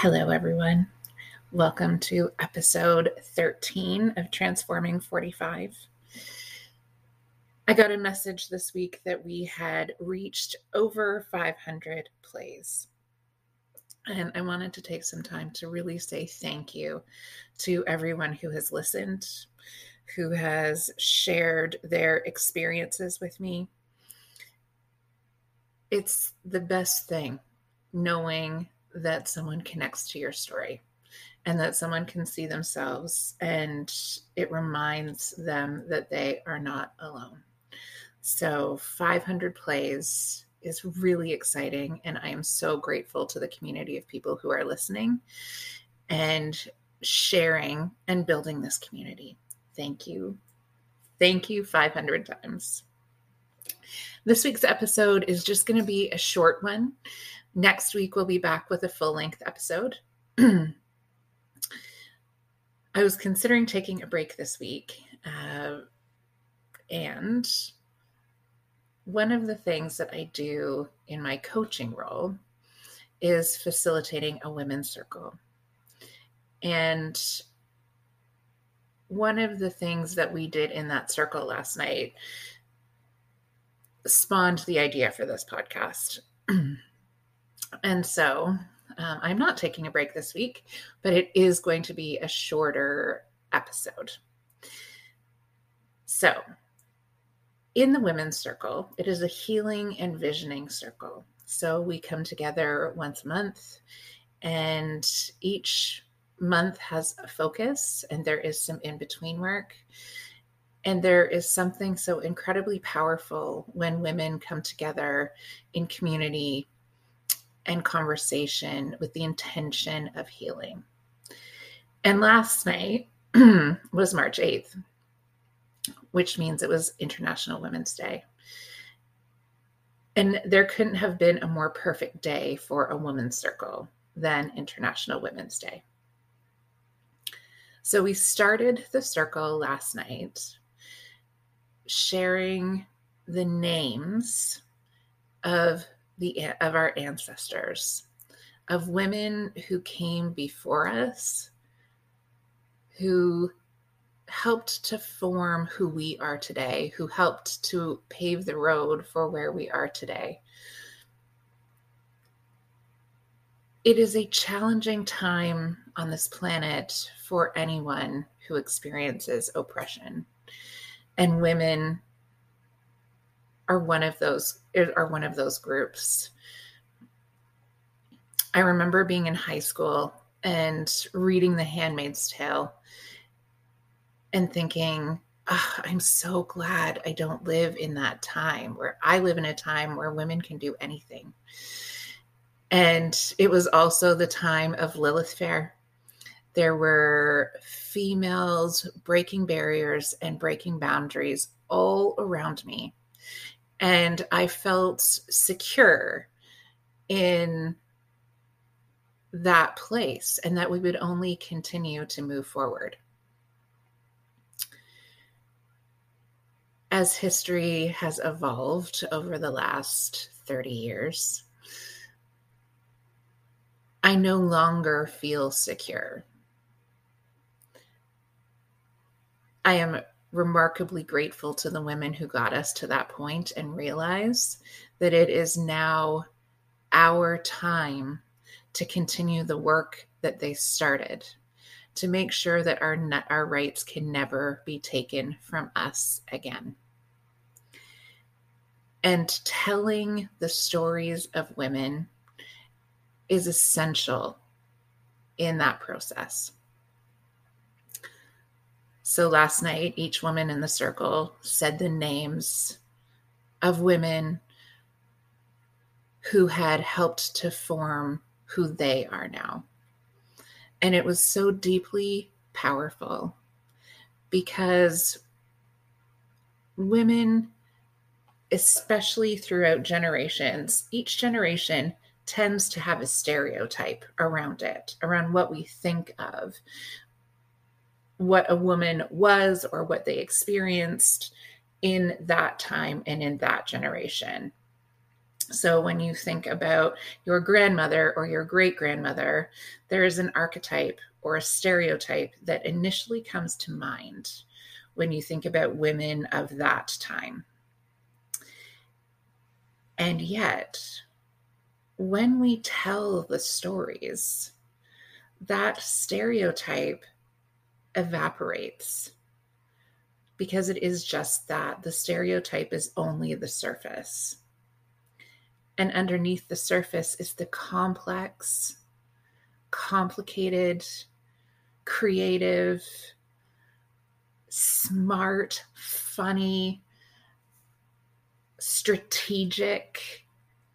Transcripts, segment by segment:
Hello, everyone. Welcome to episode 13 of Transforming 45. I got a message this week that we had reached over 500 plays. And I wanted to take some time to really say thank you to everyone who has listened, who has shared their experiences with me. It's the best thing knowing that someone connects to your story and that someone can see themselves and it reminds them that they are not alone. So, 500 plays is really exciting. And I am so grateful to the community of people who are listening and sharing and building this community. Thank you. Thank you 500 times. This week's episode is just going to be a short one. Next week, we'll be back with a full length episode. I was considering taking a break this week. Uh, and one of the things that I do in my coaching role is facilitating a women's circle. And one of the things that we did in that circle last night spawned the idea for this podcast. And so um, I'm not taking a break this week, but it is going to be a shorter episode. So, in the women's circle, it is a healing and visioning circle. So, we come together once a month, and each month has a focus, and there is some in between work. And there is something so incredibly powerful when women come together in community and conversation with the intention of healing. And last night was March 8th, which means it was International Women's Day. And there couldn't have been a more perfect day for a women's circle than International Women's Day. So we started the circle last night sharing the names of the of our ancestors, of women who came before us, who helped to form who we are today, who helped to pave the road for where we are today. It is a challenging time on this planet for anyone who experiences oppression. And women are one of those are one of those groups. I remember being in high school and reading The Handmaid's Tale and thinking, oh, I'm so glad I don't live in that time where I live in a time where women can do anything. And it was also the time of Lilith Fair. There were females breaking barriers and breaking boundaries all around me and I felt secure in that place and that we would only continue to move forward. As history has evolved over the last 30 years, I no longer feel secure. I am remarkably grateful to the women who got us to that point and realize that it is now our time to continue the work that they started to make sure that our our rights can never be taken from us again. And telling the stories of women is essential in that process so last night, each woman in the circle said the names of women who had helped to form who they are now. And it was so deeply powerful because women, especially throughout generations, each generation tends to have a stereotype around it, around what we think of, what a woman was or what they experienced in that time and in that generation. So, when you think about your grandmother or your great grandmother, there is an archetype or a stereotype that initially comes to mind when you think about women of that time. And yet, when we tell the stories, that stereotype evaporates because it is just that. The stereotype is only the surface. And underneath the surface is the complex, complicated, creative, smart, funny, strategic,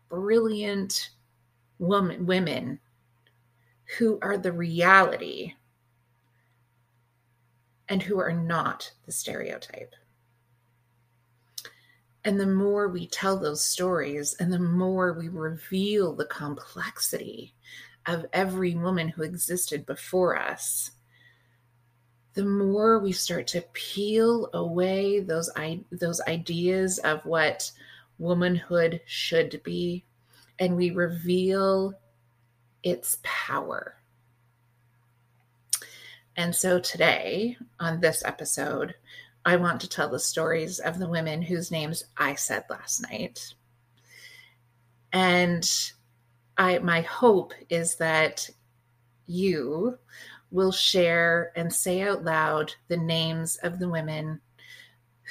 brilliant woman, women who are the reality and who are not the stereotype. And the more we tell those stories and the more we reveal the complexity of every woman who existed before us, the more we start to peel away those, those ideas of what womanhood should be, and we reveal its power. And so today, on this episode, I want to tell the stories of the women whose names I said last night. And I my hope is that you will share and say out loud the names of the women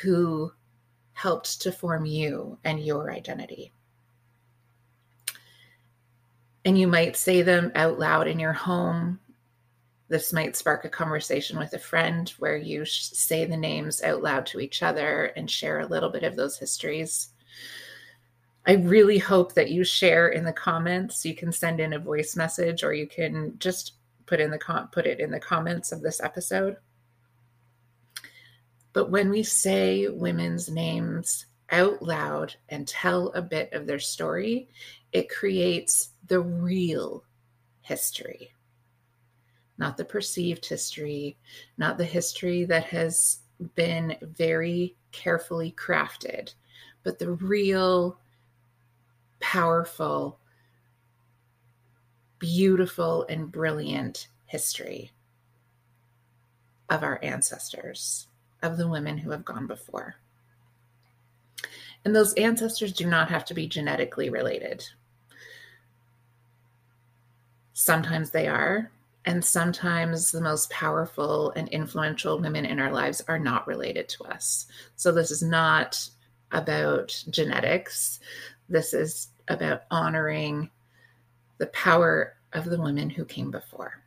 who helped to form you and your identity. And you might say them out loud in your home this might spark a conversation with a friend where you say the names out loud to each other and share a little bit of those histories. I really hope that you share in the comments. You can send in a voice message or you can just put in the com- put it in the comments of this episode. But when we say women's names out loud and tell a bit of their story, it creates the real history not the perceived history, not the history that has been very carefully crafted, but the real, powerful, beautiful, and brilliant history of our ancestors, of the women who have gone before. And those ancestors do not have to be genetically related. Sometimes they are, and sometimes the most powerful and influential women in our lives are not related to us. So this is not about genetics. This is about honoring the power of the women who came before.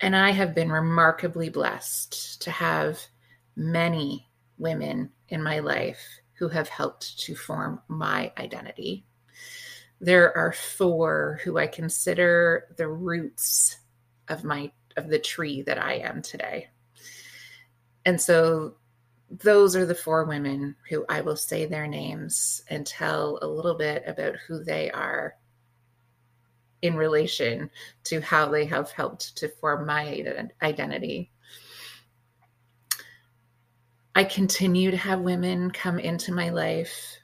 And I have been remarkably blessed to have many women in my life who have helped to form my identity there are four who I consider the roots of my of the tree that I am today. And so those are the four women who I will say their names and tell a little bit about who they are in relation to how they have helped to form my identity. I continue to have women come into my life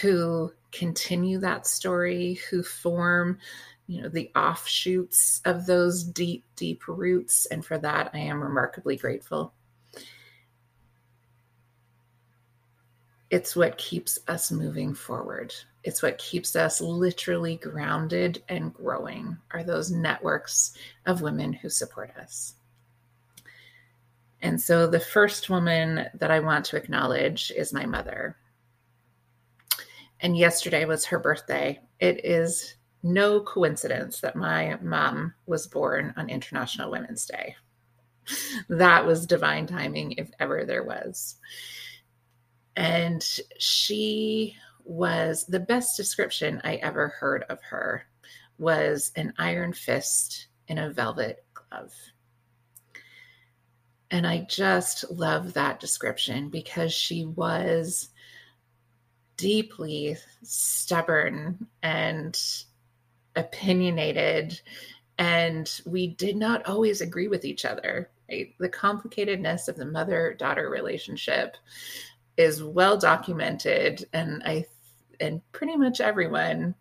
who continue that story, who form, you know, the offshoots of those deep, deep roots. And for that, I am remarkably grateful. It's what keeps us moving forward. It's what keeps us literally grounded and growing, are those networks of women who support us. And so the first woman that I want to acknowledge is my mother and yesterday was her birthday. It is no coincidence that my mom was born on International Women's Day. that was divine timing, if ever there was. And she was the best description I ever heard of her was an iron fist in a velvet glove. And I just love that description because she was deeply stubborn and opinionated and we did not always agree with each other right? the complicatedness of the mother daughter relationship is well documented and I and pretty much everyone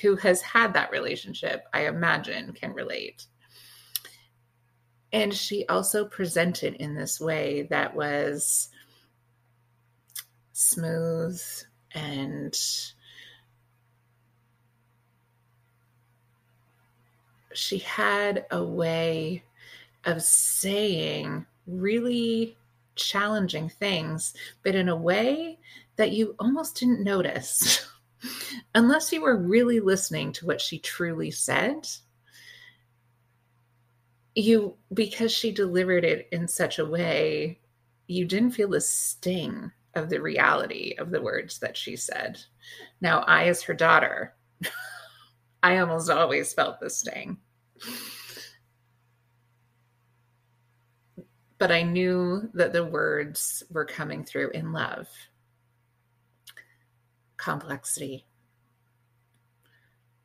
who has had that relationship, I imagine, can relate. And she also presented in this way that was smooth and she had a way of saying really challenging things, but in a way that you almost didn't notice unless you were really listening to what she truly said. You, because she delivered it in such a way, you didn't feel the sting of the reality of the words that she said. Now, I, as her daughter, I almost always felt the sting. But I knew that the words were coming through in love, complexity,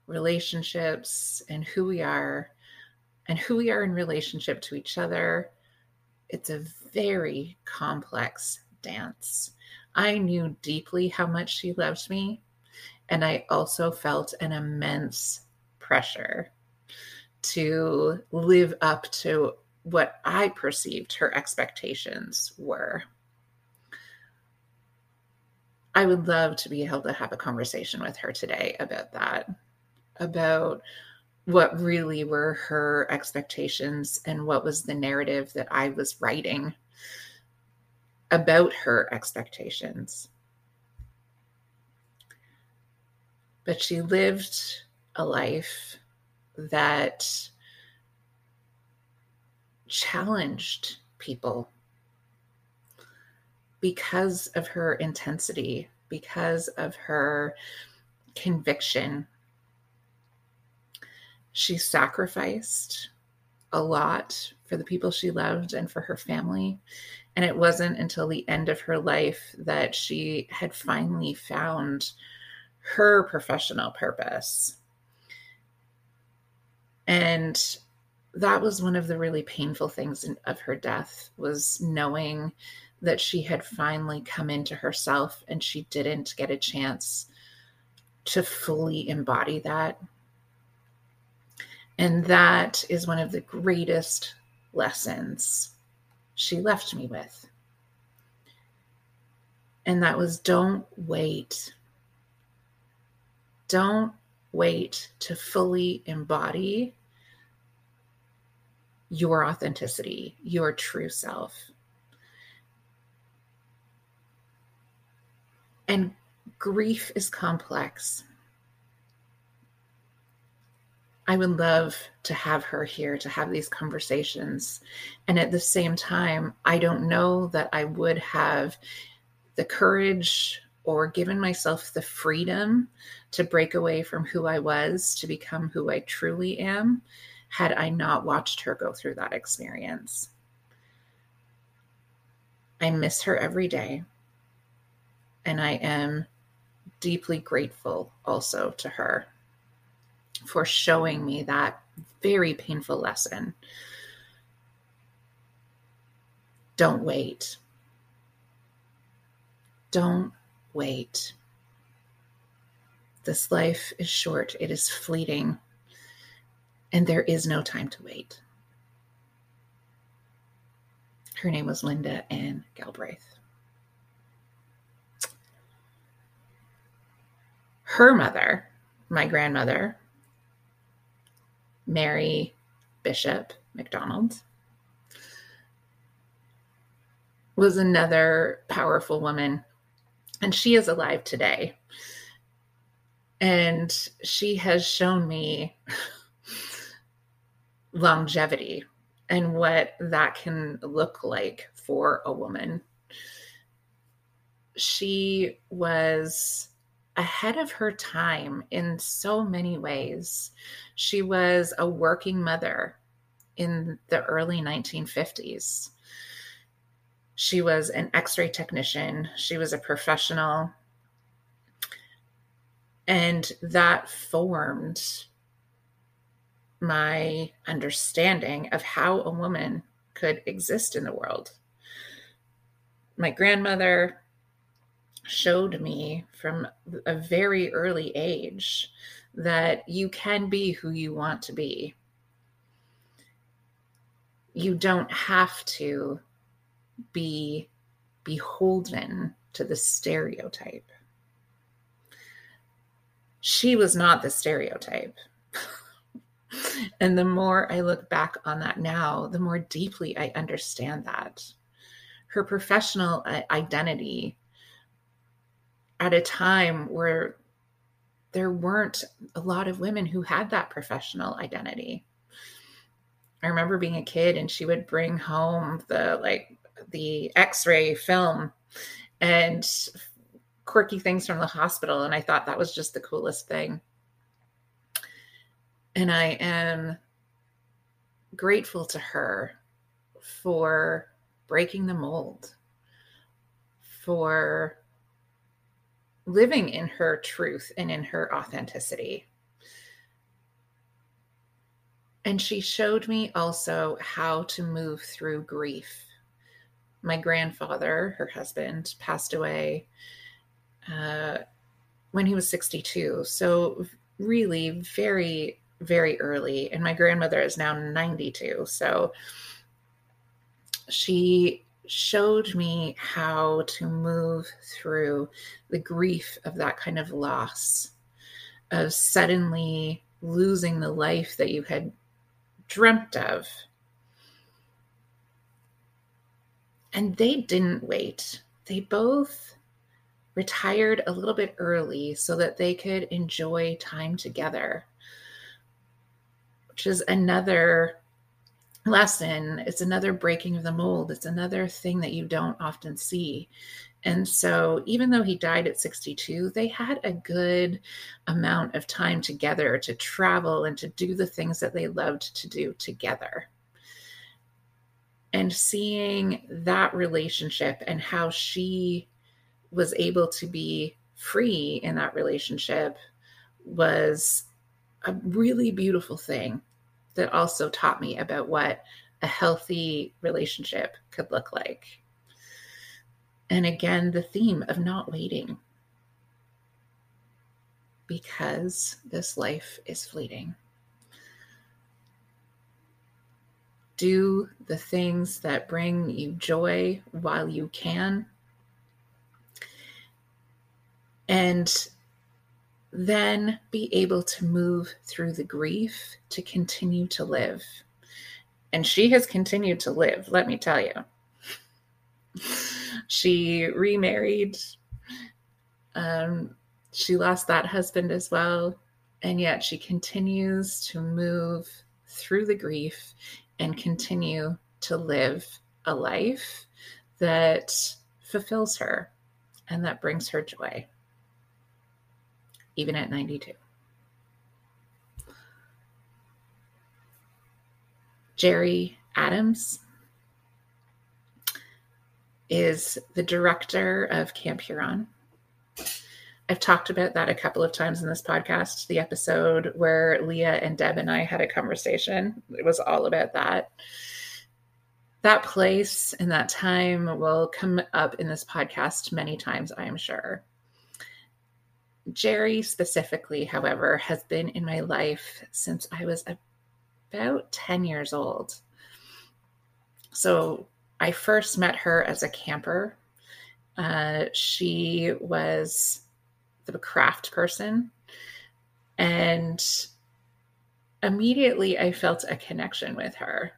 relationships, and who we are, and who we are in relationship to each other. It's a very complex dance. I knew deeply how much she loved me, and I also felt an immense pressure to live up to what I perceived her expectations were. I would love to be able to have a conversation with her today about that, about what really were her expectations and what was the narrative that I was writing about her expectations. But she lived a life that challenged people because of her intensity, because of her conviction. She sacrificed a lot for the people she loved and for her family. And it wasn't until the end of her life that she had finally found her professional purpose. And that was one of the really painful things in, of her death was knowing that she had finally come into herself and she didn't get a chance to fully embody that. And that is one of the greatest lessons she left me with. And that was don't wait. Don't wait to fully embody your authenticity, your true self. And grief is complex. I would love to have her here to have these conversations. And at the same time, I don't know that I would have the courage or given myself the freedom to break away from who I was to become who I truly am had I not watched her go through that experience. I miss her every day. And I am deeply grateful also to her for showing me that very painful lesson. Don't wait. Don't wait. This life is short, it is fleeting and there is no time to wait. Her name was Linda Ann Galbraith. Her mother, my grandmother, Mary Bishop McDonald, was another powerful woman, and she is alive today. And she has shown me longevity and what that can look like for a woman. She was ahead of her time in so many ways. She was a working mother in the early 1950s. She was an x ray technician, she was a professional. And that formed my understanding of how a woman could exist in the world. my grandmother showed me from a very early age that you can be who you want to be. You don't have to be beholden to the stereotype. She was not the stereotype. and the more I look back on that now, the more deeply I understand that. Her professional uh, identity at a time where there weren't a lot of women who had that professional identity. I remember being a kid and she would bring home the like the x-ray film and quirky things from the hospital and I thought that was just the coolest thing. And I am grateful to her for breaking the mold, for living in her truth and in her authenticity. And she showed me also how to move through grief. My grandfather, her husband, passed away uh, when he was 62. So, really, very, very early. And my grandmother is now 92. So, she showed me how to move through the grief of that kind of loss, of suddenly losing the life that you had dreamt of. And they didn't wait. They both retired a little bit early so that they could enjoy time together, which is another lesson. It's another breaking of the mold. It's another thing that you don't often see. And so, even though he died at 62, they had a good amount of time together to travel and to do the things that they loved to do together. And seeing that relationship and how she was able to be free in that relationship was a really beautiful thing that also taught me about what a healthy relationship could look like. And again, the theme of not waiting because this life is fleeting. Do the things that bring you joy while you can. And then be able to move through the grief to continue to live. And she has continued to live, let me tell you. she remarried. Um, she lost that husband as well. And yet she continues to move through the grief and continue to live a life that fulfills her and that brings her joy even at 92. Jerry Adams is the director of Camp Huron. I've talked about that a couple of times in this podcast. The episode where Leah and Deb and I had a conversation, it was all about that. That place and that time will come up in this podcast many times, I am sure. Jerry specifically, however, has been in my life since I was about 10 years old. So I first met her as a camper. Uh, she was the craft person. And immediately I felt a connection with her.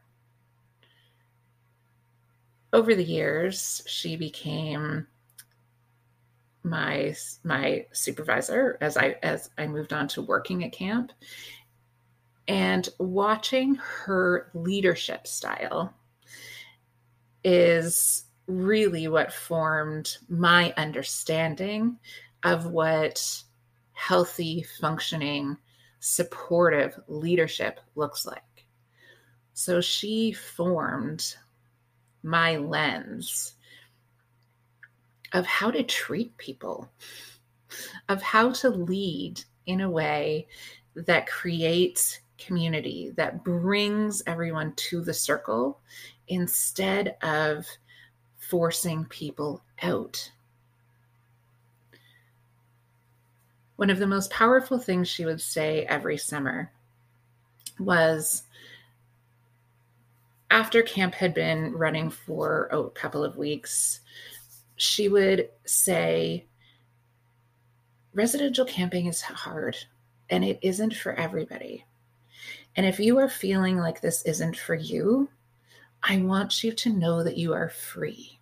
Over the years, she became my my supervisor as I as I moved on to working at camp and watching her leadership style is really what formed my understanding of what healthy functioning supportive leadership looks like. So she formed my lens of how to treat people, of how to lead in a way that creates community, that brings everyone to the circle instead of forcing people out. One of the most powerful things she would say every summer was after camp had been running for a couple of weeks, she would say, Residential camping is hard and it isn't for everybody. And if you are feeling like this isn't for you, I want you to know that you are free.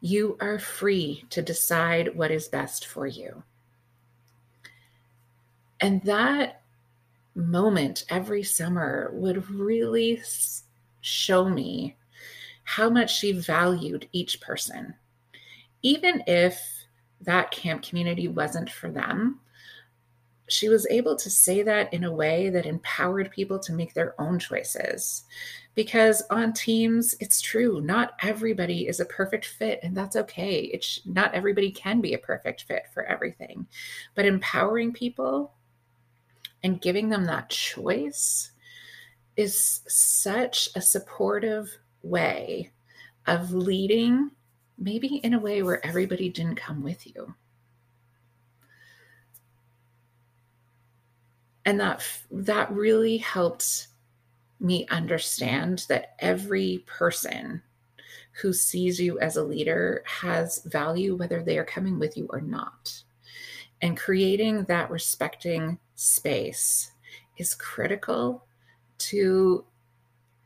You are free to decide what is best for you. And that moment every summer would really show me how much she valued each person. Even if that camp community wasn't for them, she was able to say that in a way that empowered people to make their own choices. Because on teams, it's true, not everybody is a perfect fit, and that's okay. It's not everybody can be a perfect fit for everything. But empowering people and giving them that choice is such a supportive way of leading, maybe in a way where everybody didn't come with you. And that that really helped me understand that every person who sees you as a leader has value whether they are coming with you or not. And creating that respecting space is critical to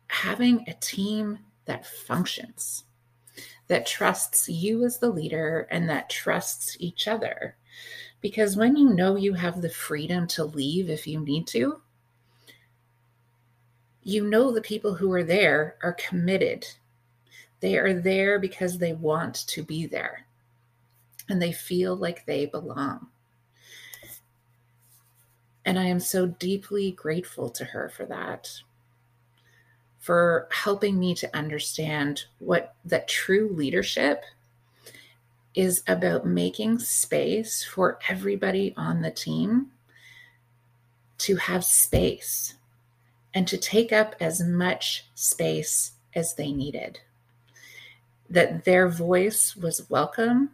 having a team that functions, that trusts you as the leader and that trusts each other. Because when you know you have the freedom to leave if you need to, you know the people who are there are committed. They are there because they want to be there and they feel like they belong. And I am so deeply grateful to her for that, for helping me to understand what that true leadership is about making space for everybody on the team to have space and to take up as much space as they needed. That their voice was welcome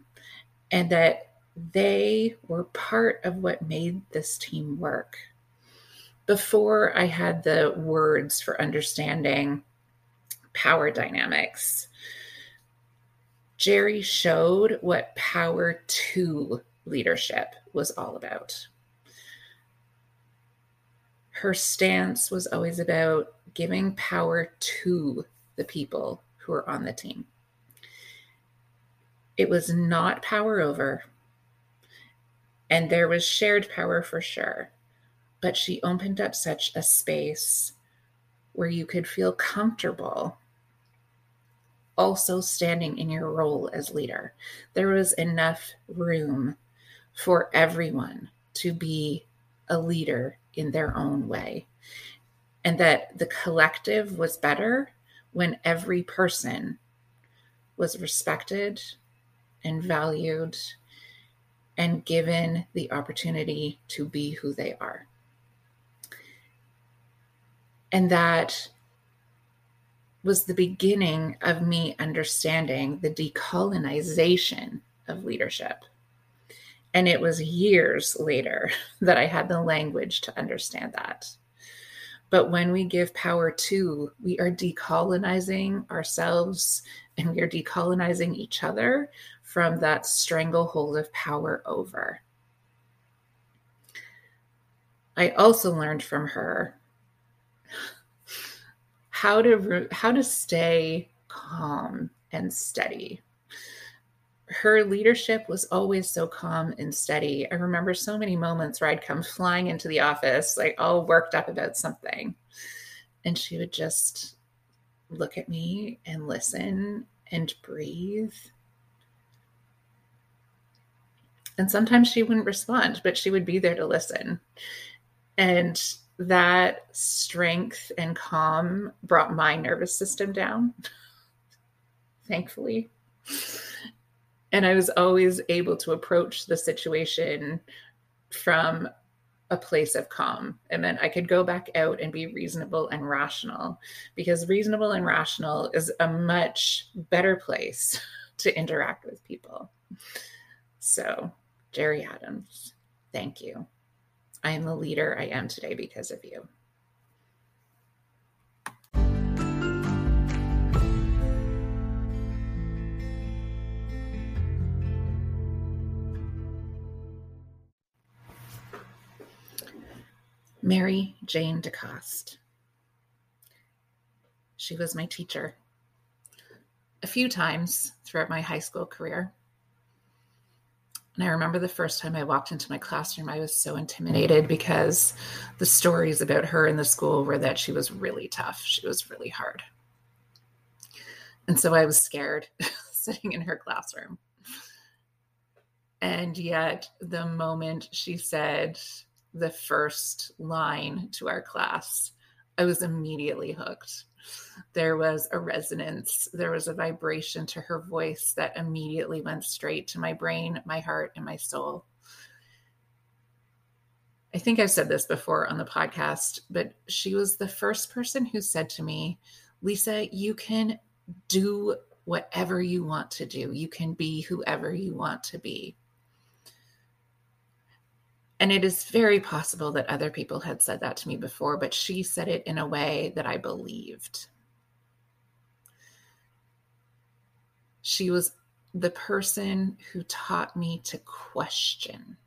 and that they were part of what made this team work. Before I had the words for understanding power dynamics, Jerry showed what power to leadership was all about her stance was always about giving power to the people who are on the team. It was not power over, and there was shared power for sure. But she opened up such a space where you could feel comfortable also standing in your role as leader. There was enough room for everyone to be a leader in their own way. And that the collective was better when every person was respected and valued and given the opportunity to be who they are. And that was the beginning of me understanding the decolonization of leadership. And it was years later that I had the language to understand that. But when we give power to, we are decolonizing ourselves and we are decolonizing each other from that stranglehold of power over. I also learned from her how to how to stay calm and steady her leadership was always so calm and steady. I remember so many moments where I'd come flying into the office, like all worked up about something. And she would just look at me and listen and breathe. And sometimes she wouldn't respond, but she would be there to listen. And that strength and calm brought my nervous system down, thankfully and I was always able to approach the situation from a place of calm. And then I could go back out and be reasonable and rational because reasonable and rational is a much better place to interact with people. So, Jerry Adams, thank you. I am the leader I am today because of you. Mary Jane DeCoste. She was my teacher a few times throughout my high school career. And I remember the first time I walked into my classroom, I was so intimidated because the stories about her in the school were that she was really tough. She was really hard. And so I was scared sitting in her classroom. And yet, the moment she said, the first line to our class, I was immediately hooked. There was a resonance, there was a vibration to her voice that immediately went straight to my brain, my heart, and my soul. I think I've said this before on the podcast, but she was the first person who said to me, Lisa, you can do whatever you want to do. You can be whoever you want to be. And it is very possible that other people had said that to me before, but she said it in a way that I believed. She was the person who taught me to question.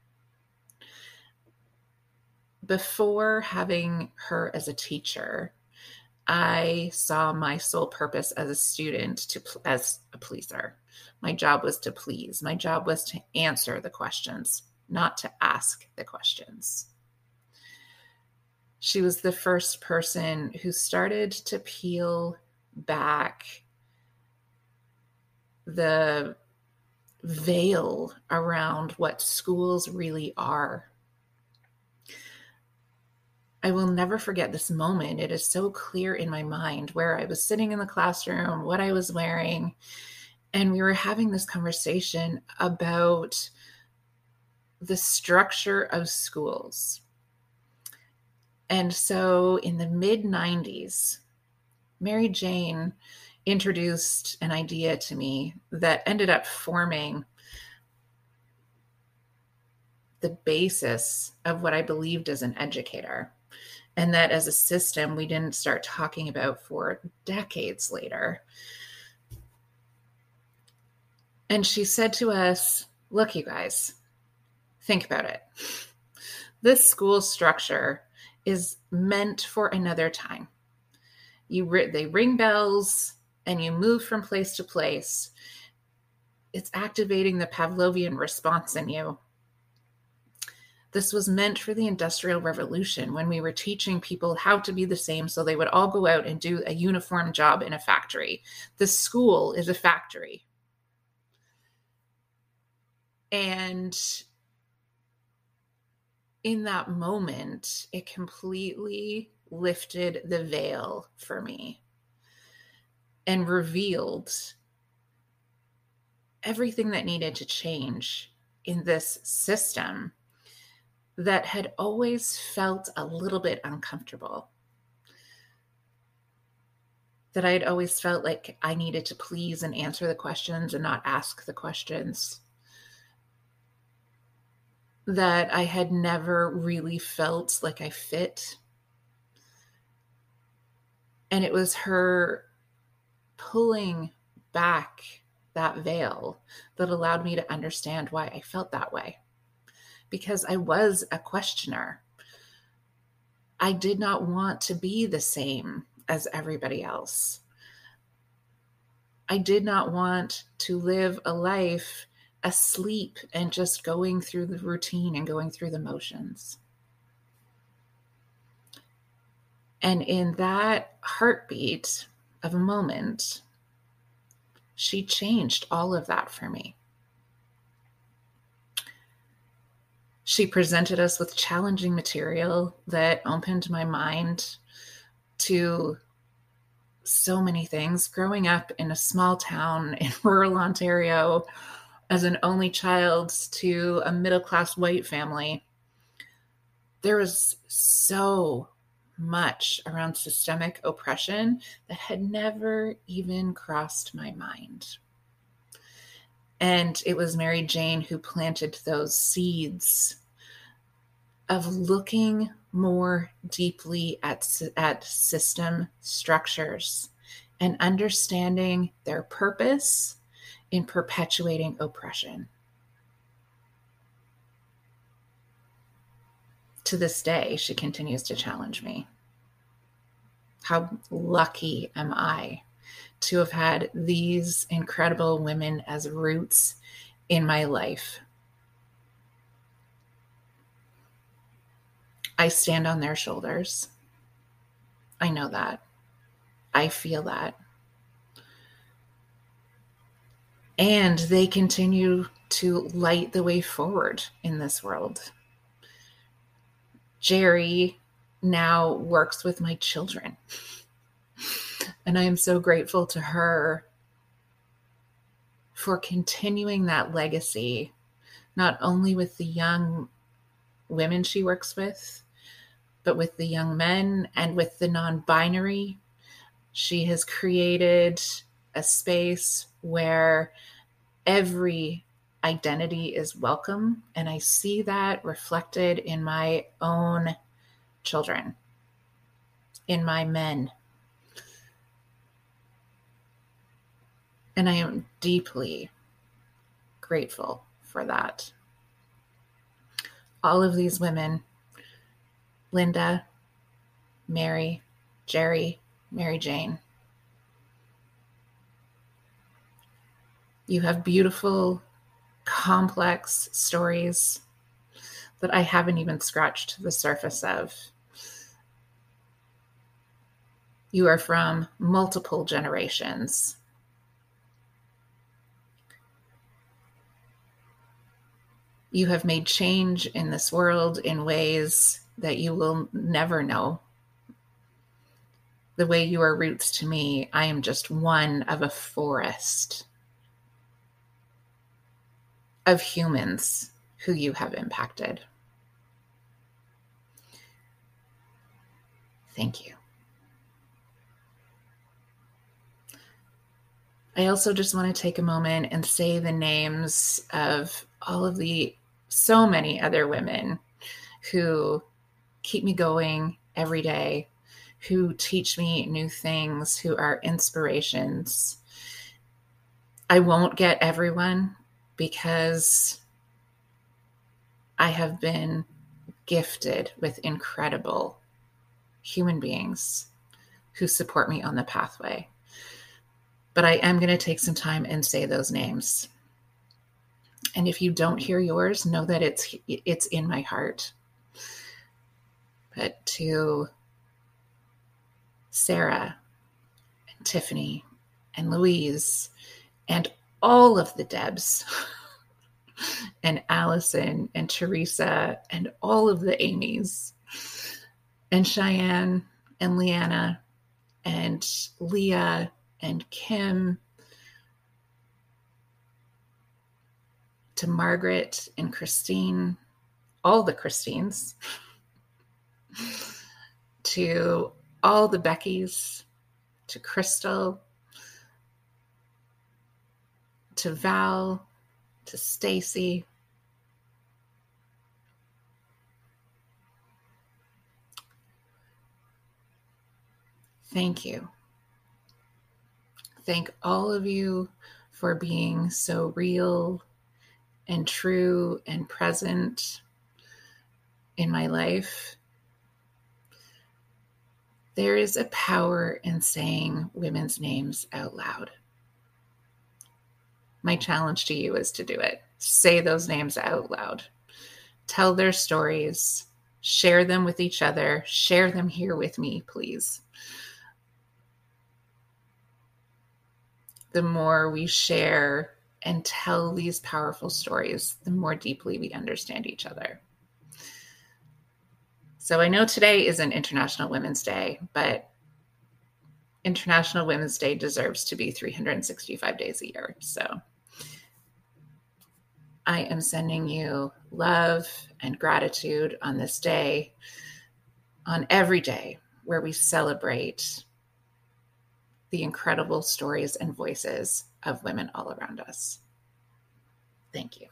Before having her as a teacher, I saw my sole purpose as a student to as a pleaser. My job was to please. My job was to answer the questions not to ask the questions. She was the first person who started to peel back the veil around what schools really are. I will never forget this moment. It is so clear in my mind where I was sitting in the classroom, what I was wearing, and we were having this conversation about the structure of schools. And so in the mid 90s, Mary Jane introduced an idea to me that ended up forming the basis of what I believed as an educator. And that as a system, we didn't start talking about for decades later. And she said to us, Look, you guys, Think about it. This school structure is meant for another time. You they ring bells and you move from place to place. It's activating the Pavlovian response in you. This was meant for the Industrial Revolution when we were teaching people how to be the same so they would all go out and do a uniform job in a factory. The school is a factory. And in that moment, it completely lifted the veil for me and revealed everything that needed to change in this system that had always felt a little bit uncomfortable. That I had always felt like I needed to please and answer the questions and not ask the questions that I had never really felt like I fit. And it was her pulling back that veil that allowed me to understand why I felt that way. Because I was a questioner. I did not want to be the same as everybody else. I did not want to live a life asleep and just going through the routine and going through the motions. And in that heartbeat of a moment, she changed all of that for me. She presented us with challenging material that opened my mind to so many things. Growing up in a small town in rural Ontario, as an only child to a middle class white family, there was so much around systemic oppression that had never even crossed my mind. And it was Mary Jane who planted those seeds of looking more deeply at, at system structures and understanding their purpose in perpetuating oppression. To this day, she continues to challenge me. How lucky am I to have had these incredible women as roots in my life? I stand on their shoulders. I know that. I feel that. And they continue to light the way forward in this world. Jerry now works with my children. And I am so grateful to her for continuing that legacy, not only with the young women she works with, but with the young men and with the non binary. She has created a space where every identity is welcome. And I see that reflected in my own children, in my men. And I am deeply grateful for that. All of these women Linda, Mary, Jerry, Mary Jane. You have beautiful, complex stories that I haven't even scratched the surface of. You are from multiple generations. You have made change in this world in ways that you will never know. The way you are roots to me, I am just one of a forest of humans who you have impacted. Thank you. I also just want to take a moment and say the names of all of the so many other women who keep me going every day, who teach me new things, who are inspirations. I won't get everyone because I have been gifted with incredible human beings who support me on the pathway. But I am going to take some time and say those names. And if you don't hear yours, know that it's it's in my heart but to Sarah and Tiffany and Louise and all of the Debs and Allison and Teresa and all of the Amy's and Cheyenne and Leanna and Leah and Kim to Margaret and Christine, all the Christines to all the Beckys, to Crystal, to Val, to Stacy. Thank you. Thank all of you for being so real and true and present in my life there is a power in saying women's names out loud. My challenge to you is to do it. Say those names out loud. Tell their stories. Share them with each other. Share them here with me, please. The more we share and tell these powerful stories, the more deeply we understand each other. So I know today isn't International Women's Day, but International Women's Day deserves to be 365 days a year. So I am sending you love and gratitude on this day, on every day where we celebrate the incredible stories and voices of women all around us. Thank you.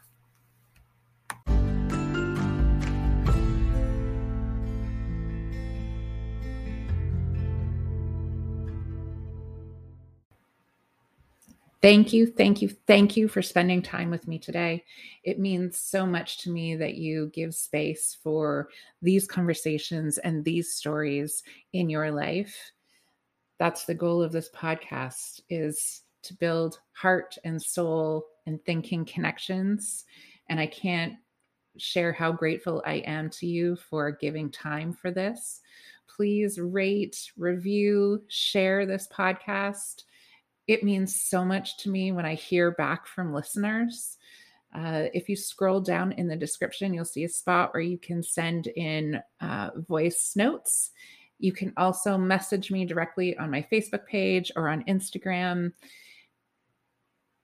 Thank you, thank you, thank you for spending time with me today. It means so much to me that you give space for these conversations and these stories in your life. That's the goal of this podcast is to build heart and soul and thinking connections. And I can't share how grateful I am to you for giving time for this. Please rate, review, share this podcast it means so much to me when I hear back from listeners. Uh, if you scroll down in the description, you'll see a spot where you can send in uh, voice notes. You can also message me directly on my Facebook page or on Instagram.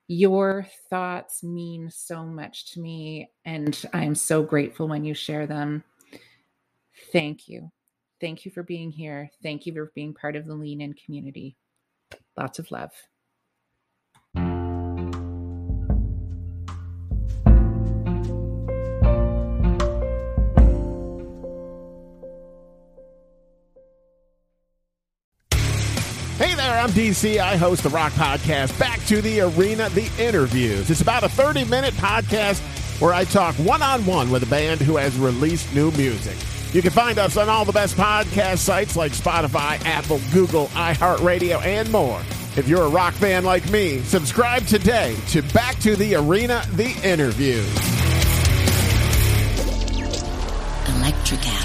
Your thoughts mean so much to me, and I'm so grateful when you share them. Thank you. Thank you for being here. Thank you for being part of the Lean In community. Lots of love. I'm DC. I host the Rock Podcast, Back to the Arena, The Interviews. It's about a 30 minute podcast where I talk one on one with a band who has released new music. You can find us on all the best podcast sites like Spotify, Apple, Google, iHeartRadio, and more. If you're a rock fan like me, subscribe today to Back to the Arena, The Interviews. Electric.